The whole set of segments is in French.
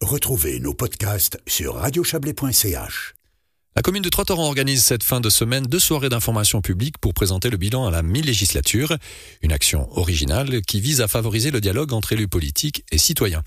Retrouvez nos podcasts sur radiochablais.ch. La commune de Trois-Torrents organise cette fin de semaine deux soirées d'information publique pour présenter le bilan à la mi-législature. Une action originale qui vise à favoriser le dialogue entre élus politiques et citoyens.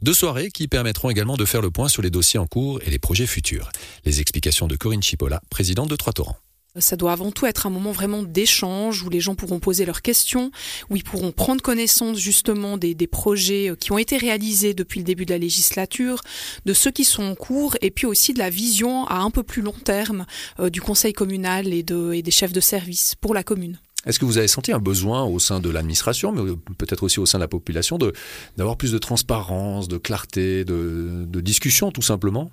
Deux soirées qui permettront également de faire le point sur les dossiers en cours et les projets futurs. Les explications de Corinne Chipola, présidente de Trois-Torrents. Ça doit avant tout être un moment vraiment d'échange où les gens pourront poser leurs questions, où ils pourront prendre connaissance justement des, projets euh, qui ont été réalisés depuis le début de la législature, de ceux qui sont en cours, et puis aussi de la vision à un peu plus long terme euh, du conseil communal et des chefs de service pour la commune. Est-ce que vous avez senti un besoin au sein de l'administration, mais peut-être aussi au sein de la population, d'avoir plus de transparence, de clarté, de, de discussion tout simplement?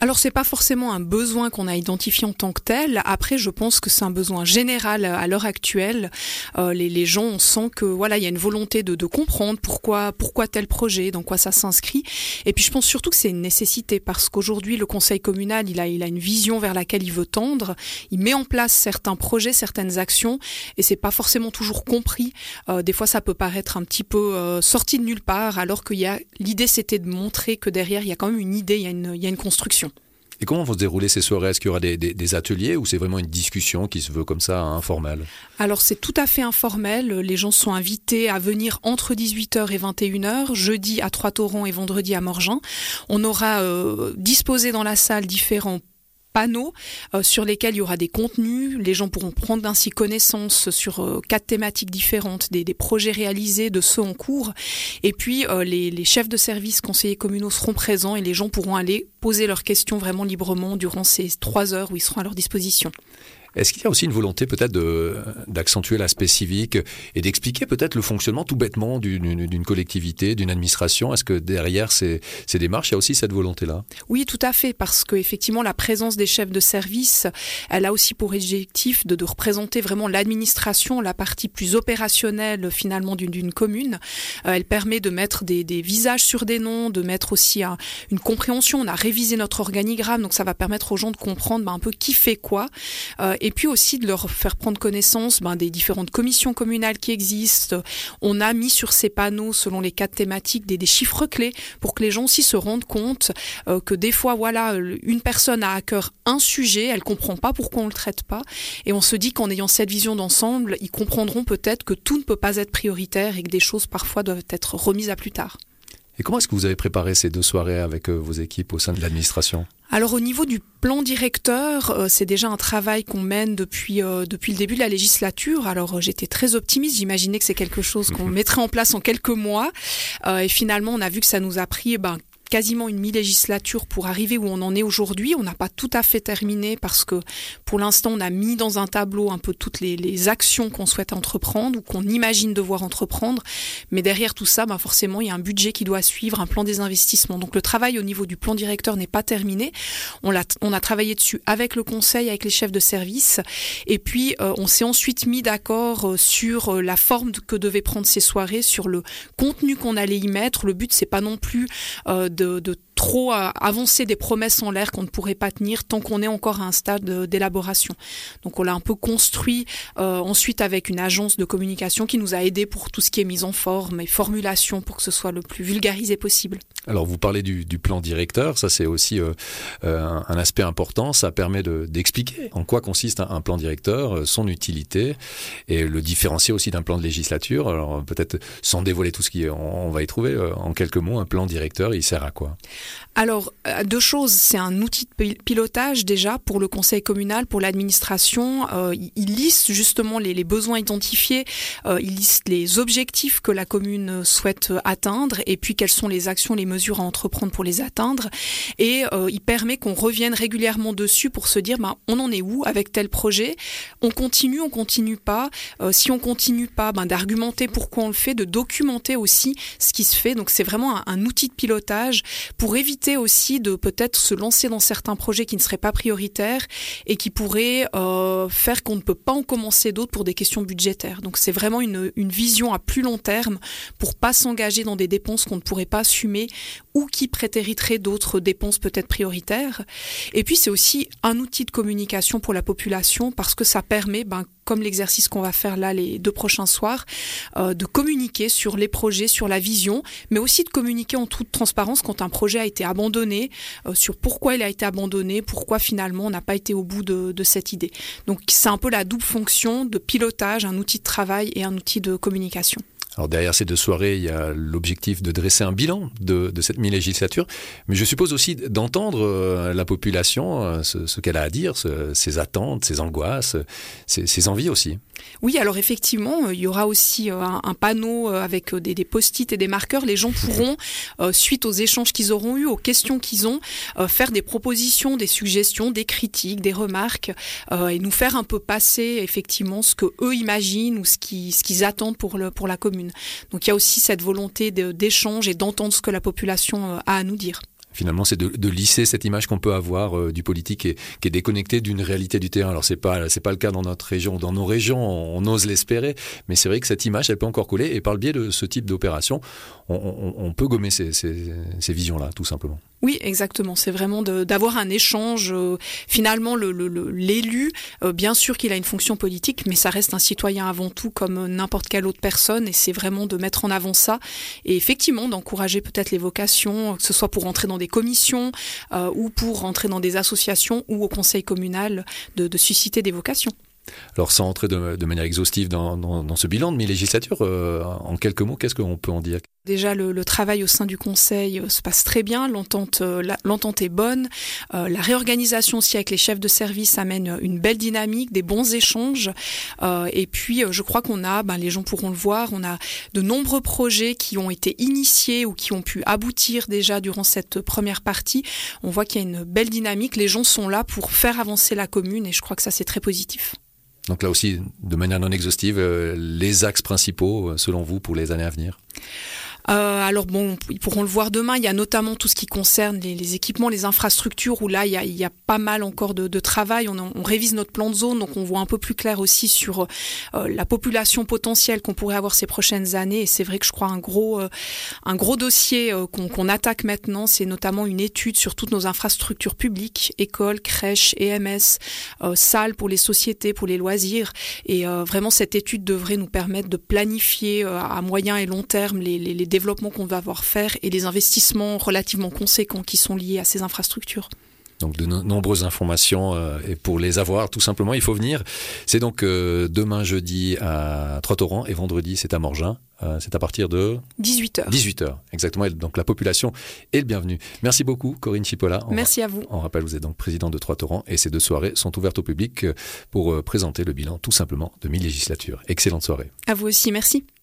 Alors c'est pas forcément un besoin qu'on a identifié en tant que tel. Après, je pense que c'est un besoin général à l'heure actuelle. Euh, les, gens, on sent que voilà, il y a une volonté de, de, comprendre pourquoi pourquoi tel projet, dans quoi ça s'inscrit. Et puis je pense surtout que c'est une nécessité parce qu'aujourd'hui le conseil communal, il a il a une vision vers laquelle il veut tendre. Il met en place certains projets, certaines actions, et c'est pas forcément toujours compris. Euh, des fois, ça peut paraître un petit peu euh, sorti de nulle part, alors qu'il y a l'idée, c'était de montrer que derrière, il y a quand même une idée, il y a une, il y a une construction. Et comment vont se dérouler ces soirées? Est-ce qu'il y aura des, des, des ateliers ou c'est vraiment une discussion qui se veut comme ça informelle? Alors c'est tout à fait informel. Les gens sont invités à venir entre 18h et 21h, jeudi à Trois-Torrents et vendredi à Morgin. On aura euh, disposé dans la salle différents panneaux euh, sur lesquels il y aura des contenus. Les gens pourront prendre ainsi connaissance sur euh, quatre thématiques différentes, des, projets réalisés, de ceux en cours. Et puis euh, les, chefs de service, conseillers communaux seront présents et les gens pourront aller poser leurs questions vraiment librement durant ces trois heures où ils seront à leur disposition. Est-ce qu'il y a aussi une volonté peut-être d'accentuer l'aspect civique et d'expliquer peut-être le fonctionnement tout bêtement d'une collectivité, d'une administration? Est-ce que derrière ces, démarches, il y a aussi cette volonté-là? Oui, tout à fait, parce qu'effectivement, la présence des chefs de service, elle a aussi pour objectif de, représenter vraiment l'administration, la partie plus opérationnelle finalement d'une commune. Euh, elle permet de mettre des, visages sur des noms, de mettre aussi un, une compréhension. On a révisé notre organigramme, donc ça va permettre aux gens de comprendre ben, un peu qui fait quoi. Euh, puis aussi de leur faire prendre connaissance ben, des différentes commissions communales qui existent. On a mis sur ces panneaux, selon les quatre thématiques, des, des chiffres clés pour que les gens aussi se rendent compte euh, que des fois, voilà, une personne a à cœur un sujet, elle comprend pas pourquoi on le traite pas, et on se dit qu'en ayant cette vision d'ensemble, ils comprendront peut-être que tout ne peut pas être prioritaire et que des choses parfois doivent être remises à plus tard. Et comment est-ce que vous avez préparé ces deux soirées avec vos équipes au sein de l'administration? Alors au niveau du plan directeur, euh, c'est déjà un travail qu'on mène depuis euh, depuis le début de la législature. Alors euh, j'étais très optimiste, j'imaginais que c'est quelque chose qu'on mettrait en place en quelques mois, euh, et finalement on a vu que ça nous a pris ben, quasiment une mi-législature pour arriver où on en est aujourd'hui. On n'a pas tout à fait terminé parce que pour l'instant, on a mis dans un tableau un peu toutes les, actions qu'on souhaite entreprendre ou qu'on imagine devoir entreprendre. Mais derrière tout ça, bah forcément, il y a un budget qui doit suivre, un plan des investissements. Donc le travail au niveau du plan directeur n'est pas terminé. On a, on a travaillé dessus avec le conseil, avec les chefs de service. Et puis, euh, on s'est ensuite mis d'accord euh, sur euh, la forme que devaient prendre ces soirées, sur le contenu qu'on allait y mettre. Le but, c'est pas non plus euh, de, de trop avancer des promesses en l'air qu'on ne pourrait pas tenir tant qu'on est encore à un stade d'élaboration. Donc on l'a un peu construit euh, ensuite avec une agence de communication qui nous a aidé pour tout ce qui est mise en forme et formulation pour que ce soit le plus vulgarisé possible. Alors vous parlez du, du plan directeur, ça c'est aussi euh, un, un aspect important, ça permet d'expliquer de, en quoi consiste un, plan directeur, son utilité et le différencier aussi d'un plan de législature. Alors peut-être sans dévoiler tout ce qui on, on va y trouver euh, en quelques mots un plan directeur, il sert à quoi? Alors, deux choses. C'est un outil de pilotage déjà pour le conseil communal, pour l'administration. Euh, il liste justement les, besoins identifiés, euh, il liste les objectifs que la commune souhaite atteindre et puis quelles sont les actions, les mesures à entreprendre pour les atteindre. Et euh, il permet qu'on revienne régulièrement dessus pour se dire, ben, on en est où avec tel projet? On continue, on continue pas? Euh, Si on continue pas, ben, d'argumenter pourquoi on le fait, de documenter aussi ce qui se fait. Donc c'est vraiment un outil de pilotage pour éviter aussi de peut-être se lancer dans certains projets qui ne seraient pas prioritaires et qui pourraient euh, faire qu'on ne peut pas en commencer d'autres pour des questions budgétaires. Donc c'est vraiment une, vision à plus long terme pour pas s'engager dans des dépenses qu'on ne pourrait pas assumer ou qui prétériteraient d'autres dépenses peut-être prioritaires. Et puis c'est aussi un outil de communication pour la population parce que ça permet ben, comme l'exercice qu'on va faire là les deux prochains soirs, euh, de communiquer sur les projets, sur la vision, mais aussi de communiquer en toute transparence quand un projet a été abandonné, euh, sur pourquoi il a été abandonné, pourquoi finalement on n'a pas été au bout de, de cette idée. Donc c'est un peu la double fonction de pilotage, un outil de travail et un outil de communication. Alors derrière ces deux soirées, il y a l'objectif de dresser un bilan de, de cette mi-législature, mais je suppose aussi d'entendre euh, la population, euh, ce, ce qu'elle a à dire, ce, ses attentes, ses angoisses, ses, ses envies aussi. Oui, alors effectivement, il y aura aussi euh, un, un panneau avec des, des post-it et des marqueurs. Les gens pourront, euh, suite aux échanges qu'ils auront eus, aux questions qu'ils ont, euh, faire des propositions, des suggestions, des critiques, des remarques, et nous faire un peu passer effectivement ce que eux imaginent ou ce qu'ils ce attendent pour, le, pour la commune. Donc il y a aussi cette volonté d'échange et d'entendre ce que la population a à nous dire finalement, c'est de, lisser cette image qu'on peut avoir euh, du politique est, qui est déconnecté d'une réalité du terrain. Alors c'est pas pas le cas dans notre région, dans nos régions, on, ose l'espérer, mais c'est vrai que cette image, elle peut encore coller. Et par le biais de ce type d'opération, on, peut gommer ces visions-là, tout simplement. Oui, exactement. C'est vraiment d'avoir un échange. Euh, finalement, l'élu, euh, bien sûr qu'il a une fonction politique, mais ça reste un citoyen avant tout, comme n'importe quelle autre personne. Et c'est vraiment de mettre en avant ça. Et effectivement, d'encourager peut-être les vocations, que ce soit pour entrer dans des commissions euh, ou pour entrer dans des associations ou au conseil communal, de susciter des vocations. Alors sans entrer de, manière exhaustive dans, ce bilan de mi-législature, euh, en quelques mots, qu'est-ce qu'on peut en dire? Déjà, le, travail au sein du Conseil euh, se passe très bien, l'entente euh, est bonne, la réorganisation aussi avec les chefs de service amène une belle dynamique, des bons échanges, et puis je crois qu'on a, ben, les gens pourront le voir, on a de nombreux projets qui ont été initiés ou qui ont pu aboutir déjà durant cette première partie. On voit qu'il y a une belle dynamique, les gens sont là pour faire avancer la commune, et je crois que ça c'est très positif. Donc là aussi, de manière non exhaustive, euh, les axes principaux, euh, selon vous, pour les années à venir? Alors bon, ils pourront le voir demain. Il y a notamment tout ce qui concerne les, équipements, les infrastructures, où là, il y a, pas mal encore de, travail. On, révise notre plan de zone, donc on voit un peu plus clair aussi sur euh, la population potentielle qu'on pourrait avoir ces prochaines années. Et c'est vrai que je crois un gros, euh, un gros dossier euh, qu'on qu attaque maintenant, c'est notamment une étude sur toutes nos infrastructures publiques, écoles, crèches, EMS, euh, salles pour les sociétés, pour les loisirs. Et euh, vraiment, cette étude devrait nous permettre de planifier euh, à moyen et long terme les, les, les développements qu'on va avoir faire et les investissements relativement conséquents qui sont liés à ces infrastructures. Donc de no nombreuses informations euh, et pour les avoir tout simplement il faut venir. C'est donc euh, demain jeudi à Trois-Torrents et vendredi c'est à Morgin. Euh, c'est à partir de 18h. 18h exactement. Et donc la population est le bienvenu. Merci beaucoup Corinne Chipola. Merci à vous. On rappelle vous êtes donc président de Trois-Torrents et ces deux soirées sont ouvertes au public pour présenter le bilan tout simplement de mi-législature. Excellente soirée. À vous aussi, merci.